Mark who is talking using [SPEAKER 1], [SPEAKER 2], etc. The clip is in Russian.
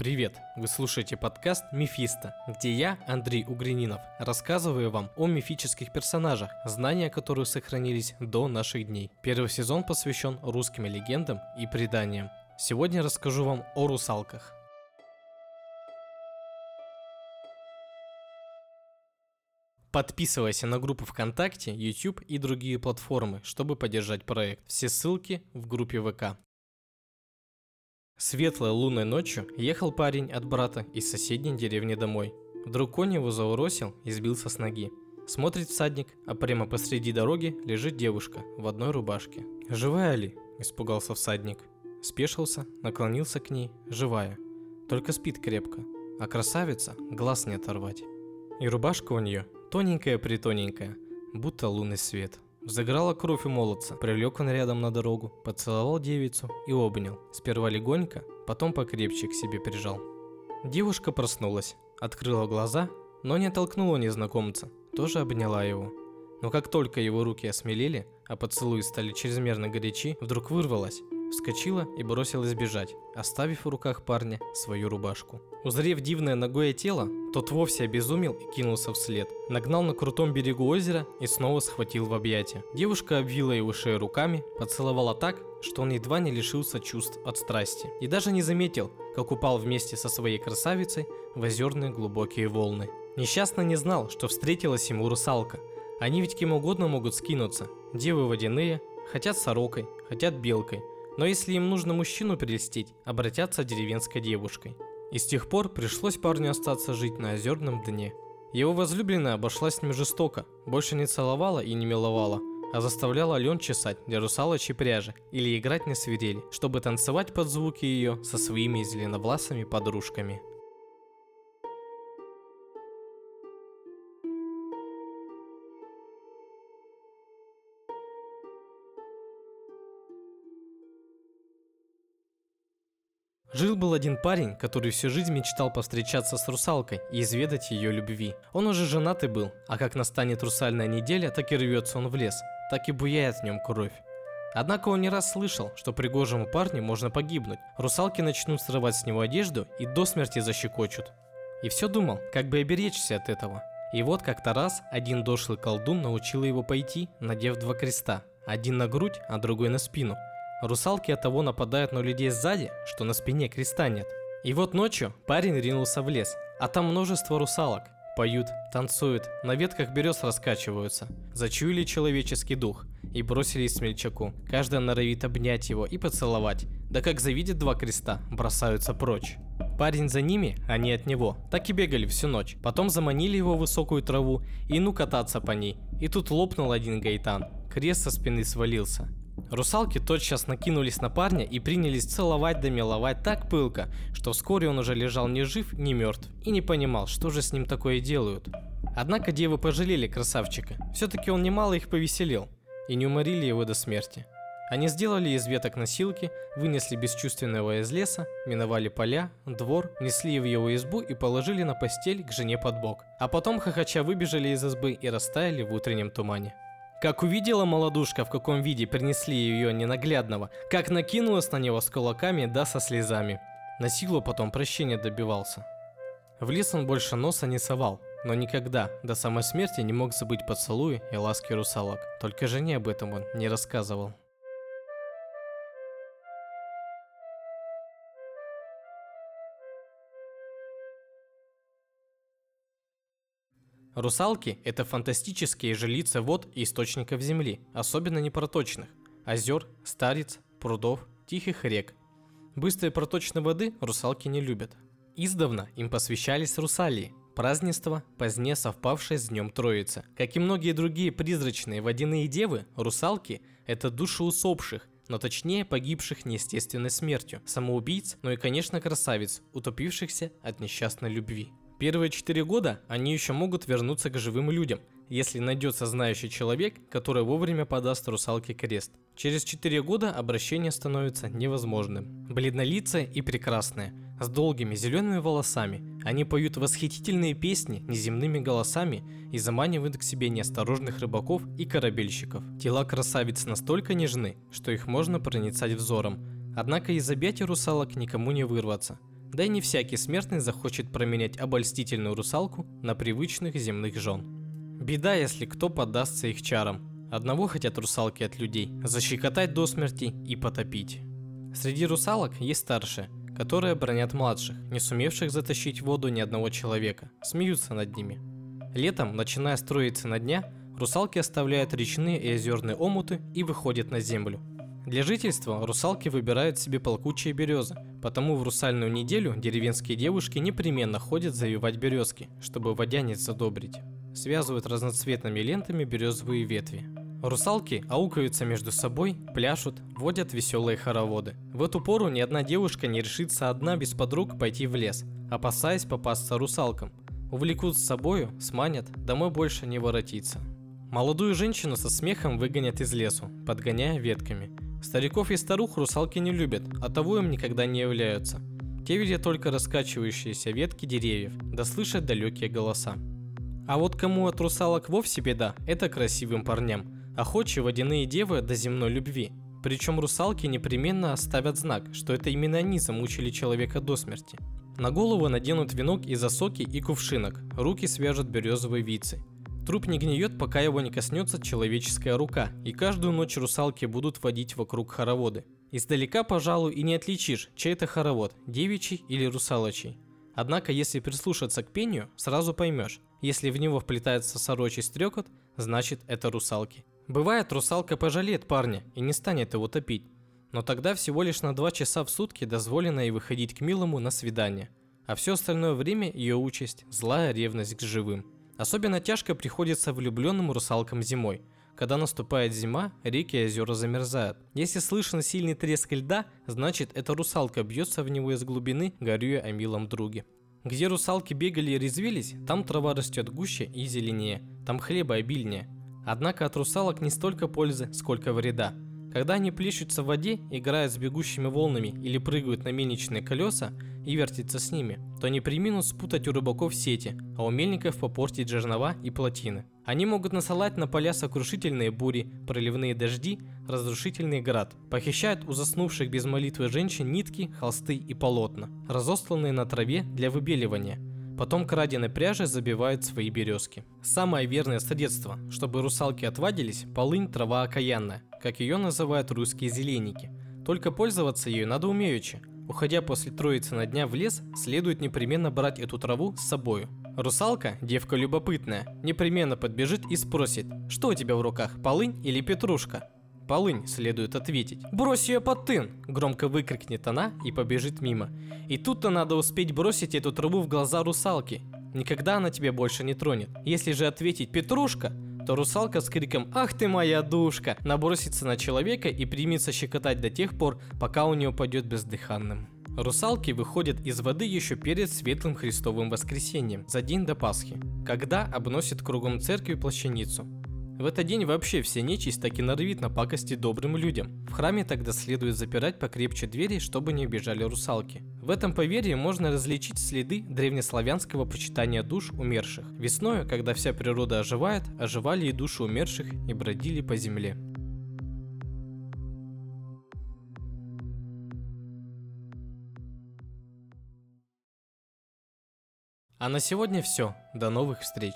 [SPEAKER 1] Привет! Вы слушаете подкаст «Мефисто», где я, Андрей Угрининов, рассказываю вам о мифических персонажах, знания которых сохранились до наших дней. Первый сезон посвящен русским легендам и преданиям. Сегодня расскажу вам о русалках. Подписывайся на группу ВКонтакте, YouTube и другие платформы, чтобы поддержать проект. Все ссылки в группе ВК. Светлой лунной ночью ехал парень от брата из соседней деревни домой. Вдруг конь его зауросил и сбился с ноги. Смотрит всадник, а прямо посреди дороги лежит девушка в одной рубашке. «Живая ли?» – испугался всадник. Спешился, наклонился к ней, живая. Только спит крепко, а красавица глаз не оторвать. И рубашка у нее тоненькая-притоненькая, будто лунный свет – Заграла кровь у молодца, привлек он рядом на дорогу, поцеловал девицу и обнял. Сперва легонько, потом покрепче к себе прижал. Девушка проснулась, открыла глаза, но не оттолкнула незнакомца, тоже обняла его. Но как только его руки осмелели, а поцелуи стали чрезмерно горячи, вдруг вырвалась, вскочила и бросилась бежать, оставив в руках парня свою рубашку. Узрев дивное ногое тело, тот вовсе обезумел и кинулся вслед. Нагнал на крутом берегу озера и снова схватил в объятия. Девушка обвила его шею руками, поцеловала так, что он едва не лишился чувств от страсти. И даже не заметил, как упал вместе со своей красавицей в озерные глубокие волны. Несчастно не знал, что встретилась ему русалка. Они ведь кем угодно могут скинуться. Девы водяные, хотят сорокой, хотят белкой – но если им нужно мужчину прелестить, обратятся деревенской девушкой. И с тех пор пришлось парню остаться жить на озерном дне. Его возлюбленная обошлась с ним жестоко, больше не целовала и не миловала, а заставляла лен чесать для русалочей пряжи или играть на свирели, чтобы танцевать под звуки ее со своими зеленовласыми подружками. Жил-был один парень, который всю жизнь мечтал повстречаться с русалкой и изведать ее любви. Он уже женатый был, а как настанет русальная неделя, так и рвется он в лес, так и буяет в нем кровь. Однако он не раз слышал, что пригожему парню можно погибнуть. Русалки начнут срывать с него одежду и до смерти защекочут. И все думал, как бы оберечься от этого. И вот как-то раз один дошлый колдун научил его пойти, надев два креста. Один на грудь, а другой на спину – Русалки от того нападают на людей сзади, что на спине креста нет. И вот ночью парень ринулся в лес, а там множество русалок. Поют, танцуют, на ветках берез раскачиваются. Зачуяли человеческий дух и бросились смельчаку. Каждая норовит обнять его и поцеловать. Да как завидят два креста, бросаются прочь. Парень за ними, а не от него, так и бегали всю ночь. Потом заманили его в высокую траву и ну кататься по ней. И тут лопнул один гайтан. Крест со спины свалился. Русалки тотчас накинулись на парня и принялись целовать да миловать так пылко, что вскоре он уже лежал ни жив, ни мертв и не понимал, что же с ним такое делают. Однако девы пожалели красавчика, все-таки он немало их повеселил и не уморили его до смерти. Они сделали из веток носилки, вынесли бесчувственного из леса, миновали поля, двор, несли в его избу и положили на постель к жене под бок. А потом хохоча выбежали из избы и растаяли в утреннем тумане. Как увидела молодушка, в каком виде принесли ее ненаглядного, как накинулась на него с кулаками да со слезами. На силу потом прощения добивался. В лес он больше носа не совал, но никогда до самой смерти не мог забыть поцелуи и ласки русалок. Только жене об этом он не рассказывал. Русалки – это фантастические жилицы вод и источников земли, особенно непроточных – озер, стариц, прудов, тихих рек. Быстрой проточной воды русалки не любят. Издавна им посвящались русалии – празднество, позднее совпавшее с Днем Троицы. Как и многие другие призрачные водяные девы, русалки – это души усопших, но точнее погибших неестественной смертью, самоубийц, ну и конечно красавиц, утопившихся от несчастной любви. Первые четыре года они еще могут вернуться к живым людям, если найдется знающий человек, который вовремя подаст русалке крест. Через четыре года обращение становится невозможным. Бледнолицые и прекрасные, с долгими зелеными волосами, они поют восхитительные песни неземными голосами и заманивают к себе неосторожных рыбаков и корабельщиков. Тела красавиц настолько нежны, что их можно проницать взором, однако из объятий русалок никому не вырваться – Да и не всякий смертный захочет променять обольстительную русалку на привычных земных жен. Беда, если кто поддастся их чарам. Одного хотят русалки от людей – защекотать до смерти и потопить. Среди русалок есть старшие, которые бронят младших, не сумевших затащить в воду ни одного человека, смеются над ними. Летом, начиная строиться на дня, русалки оставляют речные и озерные омуты и выходят на землю. Для жительства русалки выбирают себе полкучие березы, потому в русальную неделю деревенские девушки непременно ходят завивать березки, чтобы водянец задобрить. Связывают разноцветными лентами березовые ветви. Русалки аукаются между собой, пляшут, водят веселые хороводы. В эту пору ни одна девушка не решится одна без подруг пойти в лес, опасаясь попасться русалкам. Увлекут с собою, сманят, домой больше не воротиться. Молодую женщину со смехом выгонят из лесу, подгоняя ветками. Стариков и старух русалки не любят, а того им никогда не являются. Те видят только раскачивающиеся ветки деревьев, да слышат далекие голоса. А вот кому от русалок вовсе беда, это красивым парням – охочие водяные девы до земной любви. Причем русалки непременно оставят знак, что это именно они замучили человека до смерти. На голову наденут венок из осоки и кувшинок, руки свяжут березовой вицей. Труп не гниет, пока его не коснется человеческая рука, и каждую ночь русалки будут водить вокруг хороводы. Издалека, пожалуй, и не отличишь, чей это хоровод, девичий или русалочий. Однако, если прислушаться к пению, сразу поймешь, если в него вплетается сорочий стрекот, значит это русалки. Бывает, русалка пожалеет парня и не станет его топить, но тогда всего лишь на 2 часа в сутки дозволено ей выходить к милому на свидание, а все остальное время ее участь – злая ревность к живым. Особенно тяжко приходится влюбленным русалкам зимой. Когда наступает зима, реки и озера замерзают. Если слышен сильный треск льда, значит эта русалка бьется в него из глубины, горюя о милом друге. Где русалки бегали и резвились, там трава растет гуще и зеленее, там хлеба обильнее – Однако от русалок не столько пользы, сколько вреда. Когда они плещутся в воде, играют с бегущими волнами или прыгают на мельничные колеса и вертятся с ними, то не приминут спутать у рыбаков сети, а у мельников попортить жернова и плотины. Они могут насылать на поля сокрушительные бури, проливные дожди, разрушительный град, похищают у заснувших без молитвы женщин нитки, холсты и полотна, разосланные на траве для выбеливания – Потом краденой пряжей забивают свои березки. Самое верное средство, чтобы русалки отвадились, полынь трава окаянная, как ее называют русские зеленики. Только пользоваться ею надо умеючи. Уходя после троицы на дня в лес, следует непременно брать эту траву с собою. Русалка, девка любопытная, непременно подбежит и спросит, что у тебя в руках, полынь или петрушка? полынь, следует ответить. «Брось ее под тын!» – громко выкрикнет она и побежит мимо. И тут-то надо успеть бросить эту траву в глаза русалки. Никогда она тебя больше не тронет. Если же ответить «Петрушка», русалка с криком «Ах ты моя душка!» набросится на человека и примется щекотать до тех пор, пока у нее пойдет бездыханным. Русалки выходят из воды еще перед Светлым Христовым Воскресением, за день до Пасхи, когда обносят кругом церкви плащаницу. В этот день вообще вся нечисть так и на пакости добрым людям. В храме тогда следует запирать покрепче двери, чтобы не убежали русалки. В этом поверье можно различить следы древнеславянского почитания душ умерших. Весною, когда вся природа оживает, оживали и души умерших и бродили по земле. А на сегодня все. До новых встреч.